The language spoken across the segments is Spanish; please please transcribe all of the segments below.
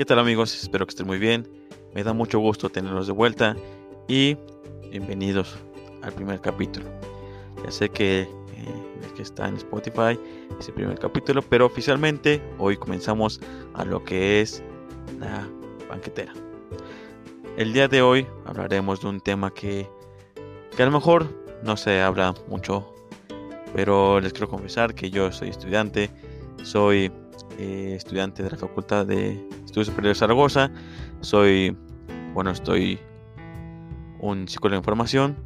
¿Qué tal amigos? Espero que estén muy bien. Me da mucho gusto tenerlos de vuelta y bienvenidos al primer capítulo. Ya sé que, eh, que está en Spotify es el primer capítulo, pero oficialmente hoy comenzamos a lo que es la banquetera. El día de hoy hablaremos de un tema que, que a lo mejor no se habla mucho, pero les quiero confesar que yo soy estudiante, soy eh, estudiante de la Facultad de Estudios Superiores de Zaragoza. Soy, bueno, estoy un psicólogo de información.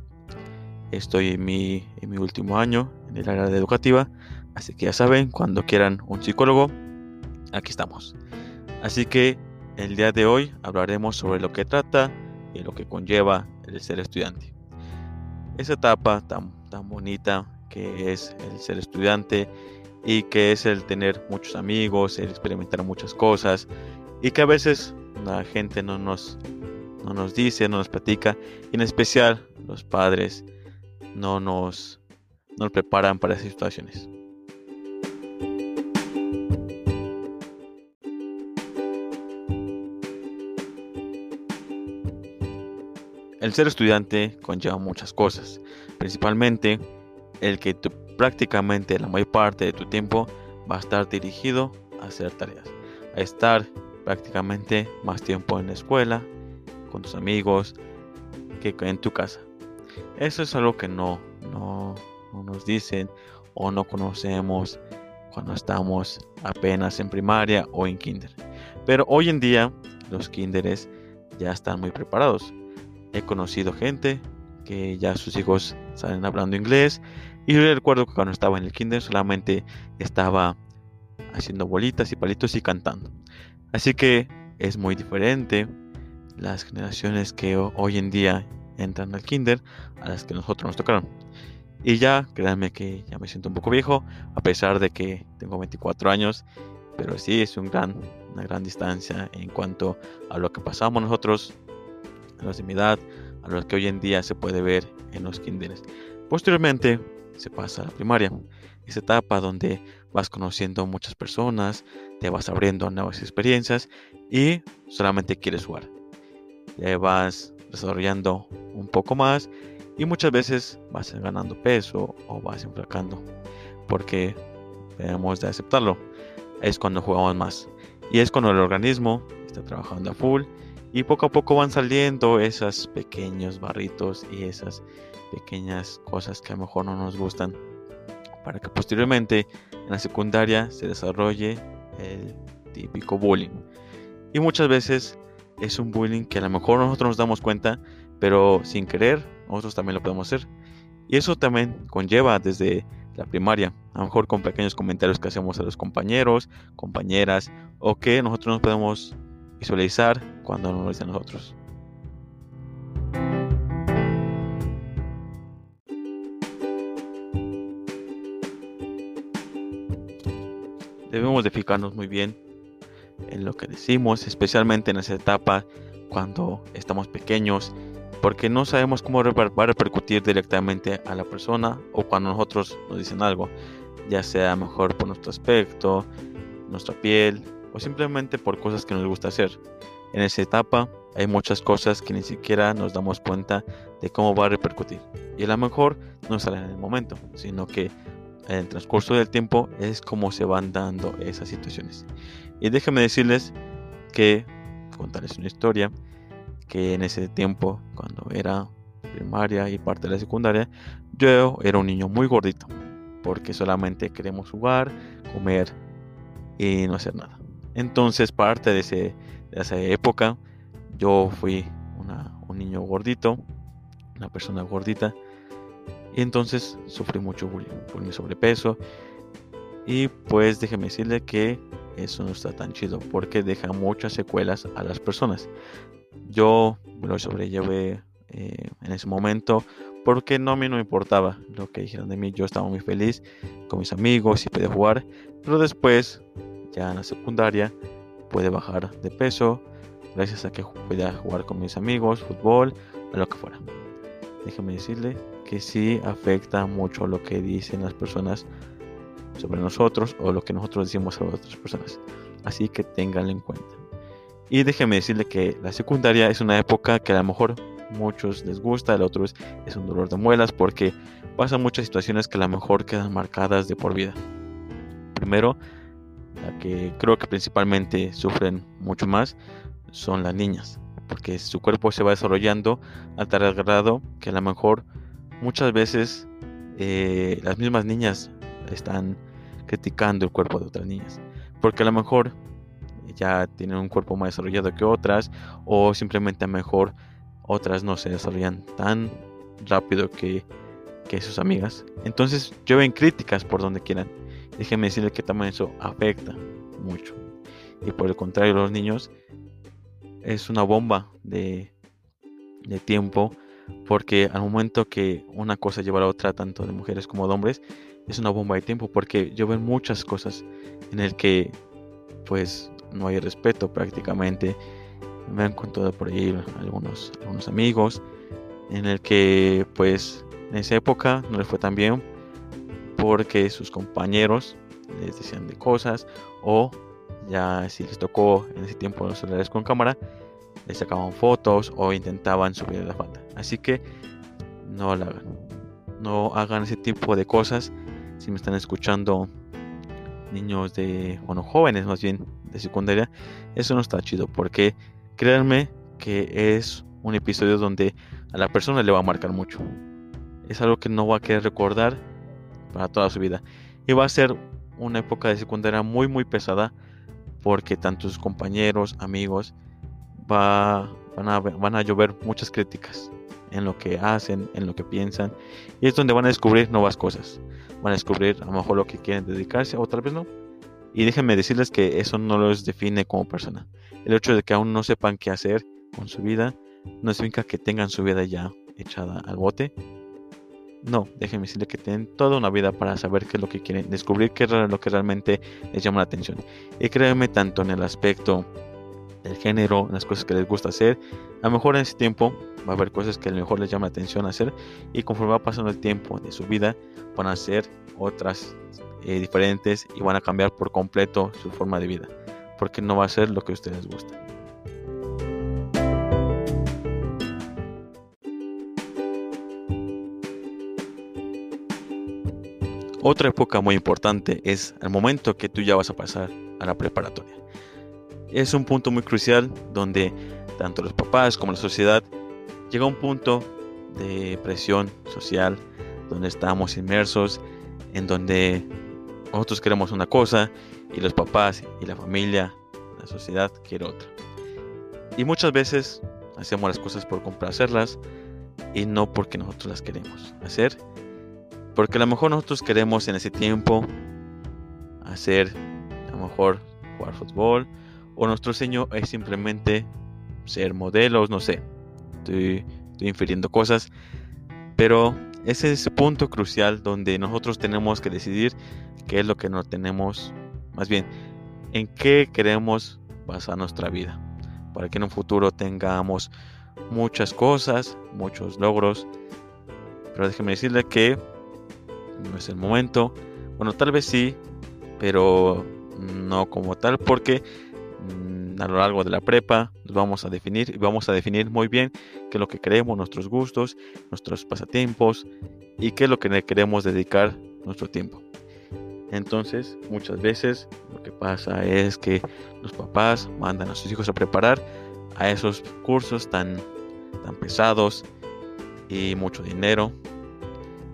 Estoy en mi, en mi último año en el área de educativa. Así que ya saben, cuando quieran un psicólogo, aquí estamos. Así que el día de hoy hablaremos sobre lo que trata y lo que conlleva el ser estudiante. Esa etapa tan, tan bonita que es el ser estudiante y que es el tener muchos amigos, el experimentar muchas cosas y que a veces la gente no nos, no nos dice, no nos platica, y en especial los padres no nos, nos preparan para esas situaciones. El ser estudiante conlleva muchas cosas, principalmente el que prácticamente la mayor parte de tu tiempo va a estar dirigido a hacer tareas, a estar prácticamente más tiempo en la escuela, con tus amigos, que en tu casa. Eso es algo que no, no, no nos dicen o no conocemos cuando estamos apenas en primaria o en kinder. Pero hoy en día los kinderes ya están muy preparados. He conocido gente que ya sus hijos salen hablando inglés y yo recuerdo que cuando estaba en el kinder solamente estaba haciendo bolitas y palitos y cantando. Así que es muy diferente las generaciones que hoy en día entran al kinder a las que nosotros nos tocaron. Y ya, créanme que ya me siento un poco viejo, a pesar de que tengo 24 años, pero sí es un gran, una gran distancia en cuanto a lo que pasamos nosotros, a los de edad, a lo que hoy en día se puede ver en los kinderes. Posteriormente, se pasa a la primaria. Esa etapa donde vas conociendo muchas personas, te vas abriendo nuevas experiencias y solamente quieres jugar. Ya vas desarrollando un poco más y muchas veces vas ganando peso o vas enflacando porque debemos de aceptarlo. Es cuando jugamos más y es cuando el organismo está trabajando a full y poco a poco van saliendo esos pequeños barritos y esas pequeñas cosas que a lo mejor no nos gustan para que posteriormente en la secundaria se desarrolle el típico bullying. Y muchas veces es un bullying que a lo mejor nosotros nos damos cuenta, pero sin querer nosotros también lo podemos hacer. Y eso también conlleva desde la primaria, a lo mejor con pequeños comentarios que hacemos a los compañeros, compañeras, o que nosotros nos podemos visualizar cuando no lo dicen nosotros. Debemos de fijarnos muy bien en lo que decimos, especialmente en esa etapa cuando estamos pequeños, porque no sabemos cómo va a repercutir directamente a la persona o cuando nosotros nos dicen algo, ya sea mejor por nuestro aspecto, nuestra piel, o simplemente por cosas que nos gusta hacer. En esa etapa hay muchas cosas que ni siquiera nos damos cuenta de cómo va a repercutir. Y a lo mejor no sale en el momento, sino que en el transcurso del tiempo es como se van dando esas situaciones. Y déjenme decirles que, contarles una historia, que en ese tiempo, cuando era primaria y parte de la secundaria, yo era un niño muy gordito, porque solamente queremos jugar, comer y no hacer nada. Entonces, parte de, ese, de esa época, yo fui un niño gordito, una persona gordita, y entonces sufrí mucho bullying por mi sobrepeso. Y pues déjeme decirle que eso no está tan chido porque deja muchas secuelas a las personas. Yo lo sobrellevé eh, en ese momento porque no a no me importaba lo que dijeran de mí. Yo estaba muy feliz con mis amigos y podía jugar. Pero después ya en la secundaria puede bajar de peso gracias a que pueda jugar con mis amigos, fútbol o lo que fuera. Déjame decirle que sí afecta mucho lo que dicen las personas sobre nosotros o lo que nosotros decimos a otras personas. Así que ténganlo en cuenta. Y déjeme decirle que la secundaria es una época que a lo mejor muchos les gusta, a otros es un dolor de muelas porque pasan muchas situaciones que a lo mejor quedan marcadas de por vida. Primero, la que creo que principalmente sufren mucho más son las niñas, porque su cuerpo se va desarrollando a tal grado que a lo mejor muchas veces eh, las mismas niñas están criticando el cuerpo de otras niñas, porque a lo mejor ya tienen un cuerpo más desarrollado que otras o simplemente a mejor otras no se desarrollan tan rápido que, que sus amigas. Entonces ven críticas por donde quieran. Déjenme decirles que también eso afecta mucho. Y por el contrario, los niños es una bomba de, de tiempo porque al momento que una cosa lleva a la otra, tanto de mujeres como de hombres, es una bomba de tiempo porque yo veo muchas cosas en el que pues no hay respeto prácticamente. Me han contado por ahí algunos, algunos amigos en el que pues en esa época no les fue tan bien porque sus compañeros les decían de cosas o ya si les tocó en ese tiempo los celulares con cámara les sacaban fotos o intentaban subir la falda. Así que no lo hagan. No hagan ese tipo de cosas si me están escuchando niños de bueno jóvenes más bien de secundaria. Eso no está chido porque créanme que es un episodio donde a la persona le va a marcar mucho. Es algo que no va a querer recordar para toda su vida. Y va a ser una época de secundaria muy muy pesada porque tanto sus compañeros, amigos, va, van, a, van a llover muchas críticas en lo que hacen, en lo que piensan. Y es donde van a descubrir nuevas cosas. Van a descubrir a lo mejor lo que quieren dedicarse o tal vez no. Y déjenme decirles que eso no los define como persona. El hecho de que aún no sepan qué hacer con su vida no significa que tengan su vida ya echada al bote no, déjenme decirle que tienen toda una vida para saber qué es lo que quieren, descubrir qué es lo que realmente les llama la atención. Y créanme tanto en el aspecto del género, las cosas que les gusta hacer. A lo mejor en ese tiempo va a haber cosas que a lo mejor les llama la atención hacer. Y conforme va pasando el tiempo de su vida, van a hacer otras eh, diferentes y van a cambiar por completo su forma de vida. Porque no va a ser lo que a ustedes gusta. Otra época muy importante es el momento que tú ya vas a pasar a la preparatoria. Es un punto muy crucial donde tanto los papás como la sociedad llega a un punto de presión social donde estamos inmersos, en donde nosotros queremos una cosa y los papás y la familia, la sociedad quiere otra. Y muchas veces hacemos las cosas por complacerlas y no porque nosotros las queremos hacer porque a lo mejor nosotros queremos en ese tiempo hacer, a lo mejor jugar fútbol, o nuestro sueño es simplemente ser modelos, no sé. Estoy, infiriendo cosas. Pero ese es el punto crucial donde nosotros tenemos que decidir qué es lo que no tenemos, más bien, en qué queremos basar nuestra vida. Para que en un futuro tengamos muchas cosas, muchos logros. Pero déjeme decirle que no es el momento. Bueno, tal vez sí, pero no como tal, porque a lo largo de la prepa nos vamos a definir vamos a definir muy bien qué es lo que queremos, nuestros gustos, nuestros pasatiempos y qué es lo que queremos dedicar nuestro tiempo. Entonces, muchas veces lo que pasa es que los papás mandan a sus hijos a preparar a esos cursos tan, tan pesados y mucho dinero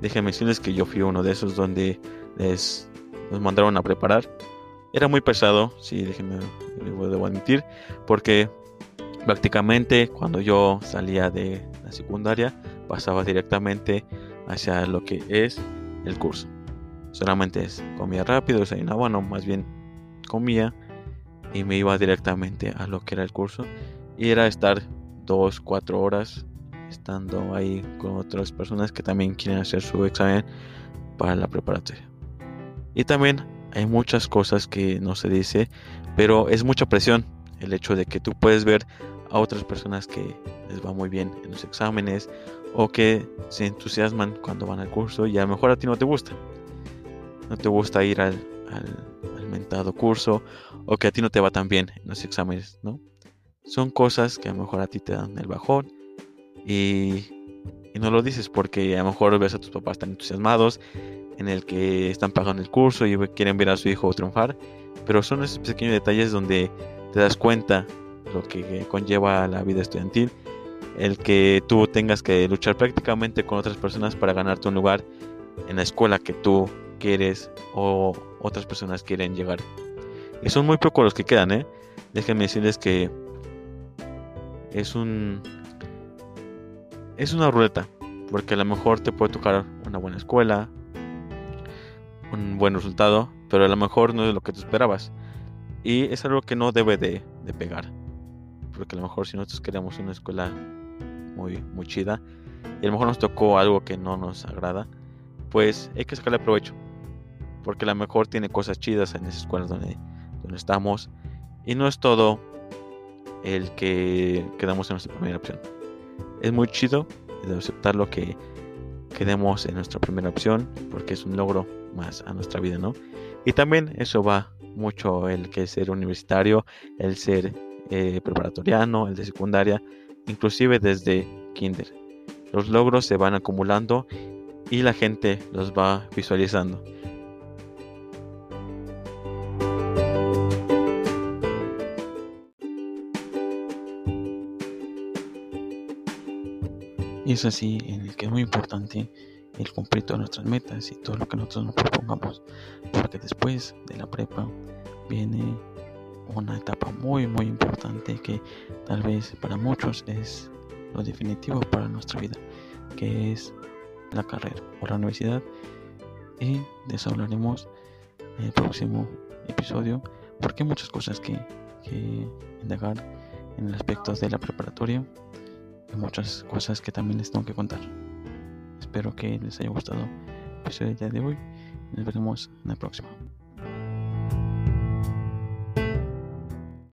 Déjenme decirles que yo fui uno de esos donde les nos mandaron a preparar. Era muy pesado, sí, déjenme, debo admitir, porque prácticamente cuando yo salía de la secundaria pasaba directamente hacia lo que es el curso. Solamente es, comía rápido, desayunaba, no, más bien comía y me iba directamente a lo que era el curso. Y era estar dos, cuatro horas estando ahí con otras personas que también quieren hacer su examen para la preparatoria. Y también hay muchas cosas que no se dice, pero es mucha presión el hecho de que tú puedes ver a otras personas que les va muy bien en los exámenes o que se entusiasman cuando van al curso y a lo mejor a ti no te gusta. No te gusta ir al, al, al mentado curso o que a ti no te va tan bien en los exámenes, ¿no? son cosas que a lo mejor a ti te dan el bajón y, y no lo dices porque a lo mejor ves a tus papás tan entusiasmados en el que están pagando el curso y quieren ver a su hijo triunfar, pero son esos pequeños detalles donde te das cuenta lo que conlleva la vida estudiantil, el que tú tengas que luchar prácticamente con otras personas para ganarte un lugar en la escuela que tú quieres o otras personas quieren llegar. Y son muy pocos los que quedan, ¿eh? Déjenme decirles que es un es una ruleta, porque a lo mejor te puede tocar una buena escuela, un buen resultado, pero a lo mejor no es lo que tú esperabas. Y es algo que no debe de, pegar. Porque a lo mejor si nosotros queremos una escuela muy, muy chida y a lo mejor nos tocó algo que no nos agrada, pues hay que sacarle provecho. Porque a lo mejor tiene cosas chidas en esa escuela donde, donde estamos. Y no es todo el que quedamos en nuestra primera opción. Es muy chido de aceptar lo que quedemos en nuestra primera opción porque es un logro más a nuestra vida, ¿no? Y también eso va mucho el que ser universitario, el ser eh, preparatoriano, el de secundaria, inclusive desde kinder. Los logros se van acumulando y la gente los va visualizando. Y es así en el que es muy importante el cumplir todas nuestras metas y todo lo que nosotros nos propongamos. Porque después de la prepa viene una etapa muy muy importante que tal vez para muchos es lo definitivo para nuestra vida, que es la carrera o la universidad. Y de eso hablaremos en el próximo episodio, porque hay muchas cosas que, que indagar en el aspecto de la preparatoria y muchas cosas que también les tengo que contar. Espero que les haya gustado el episodio de hoy. Nos veremos en la próxima.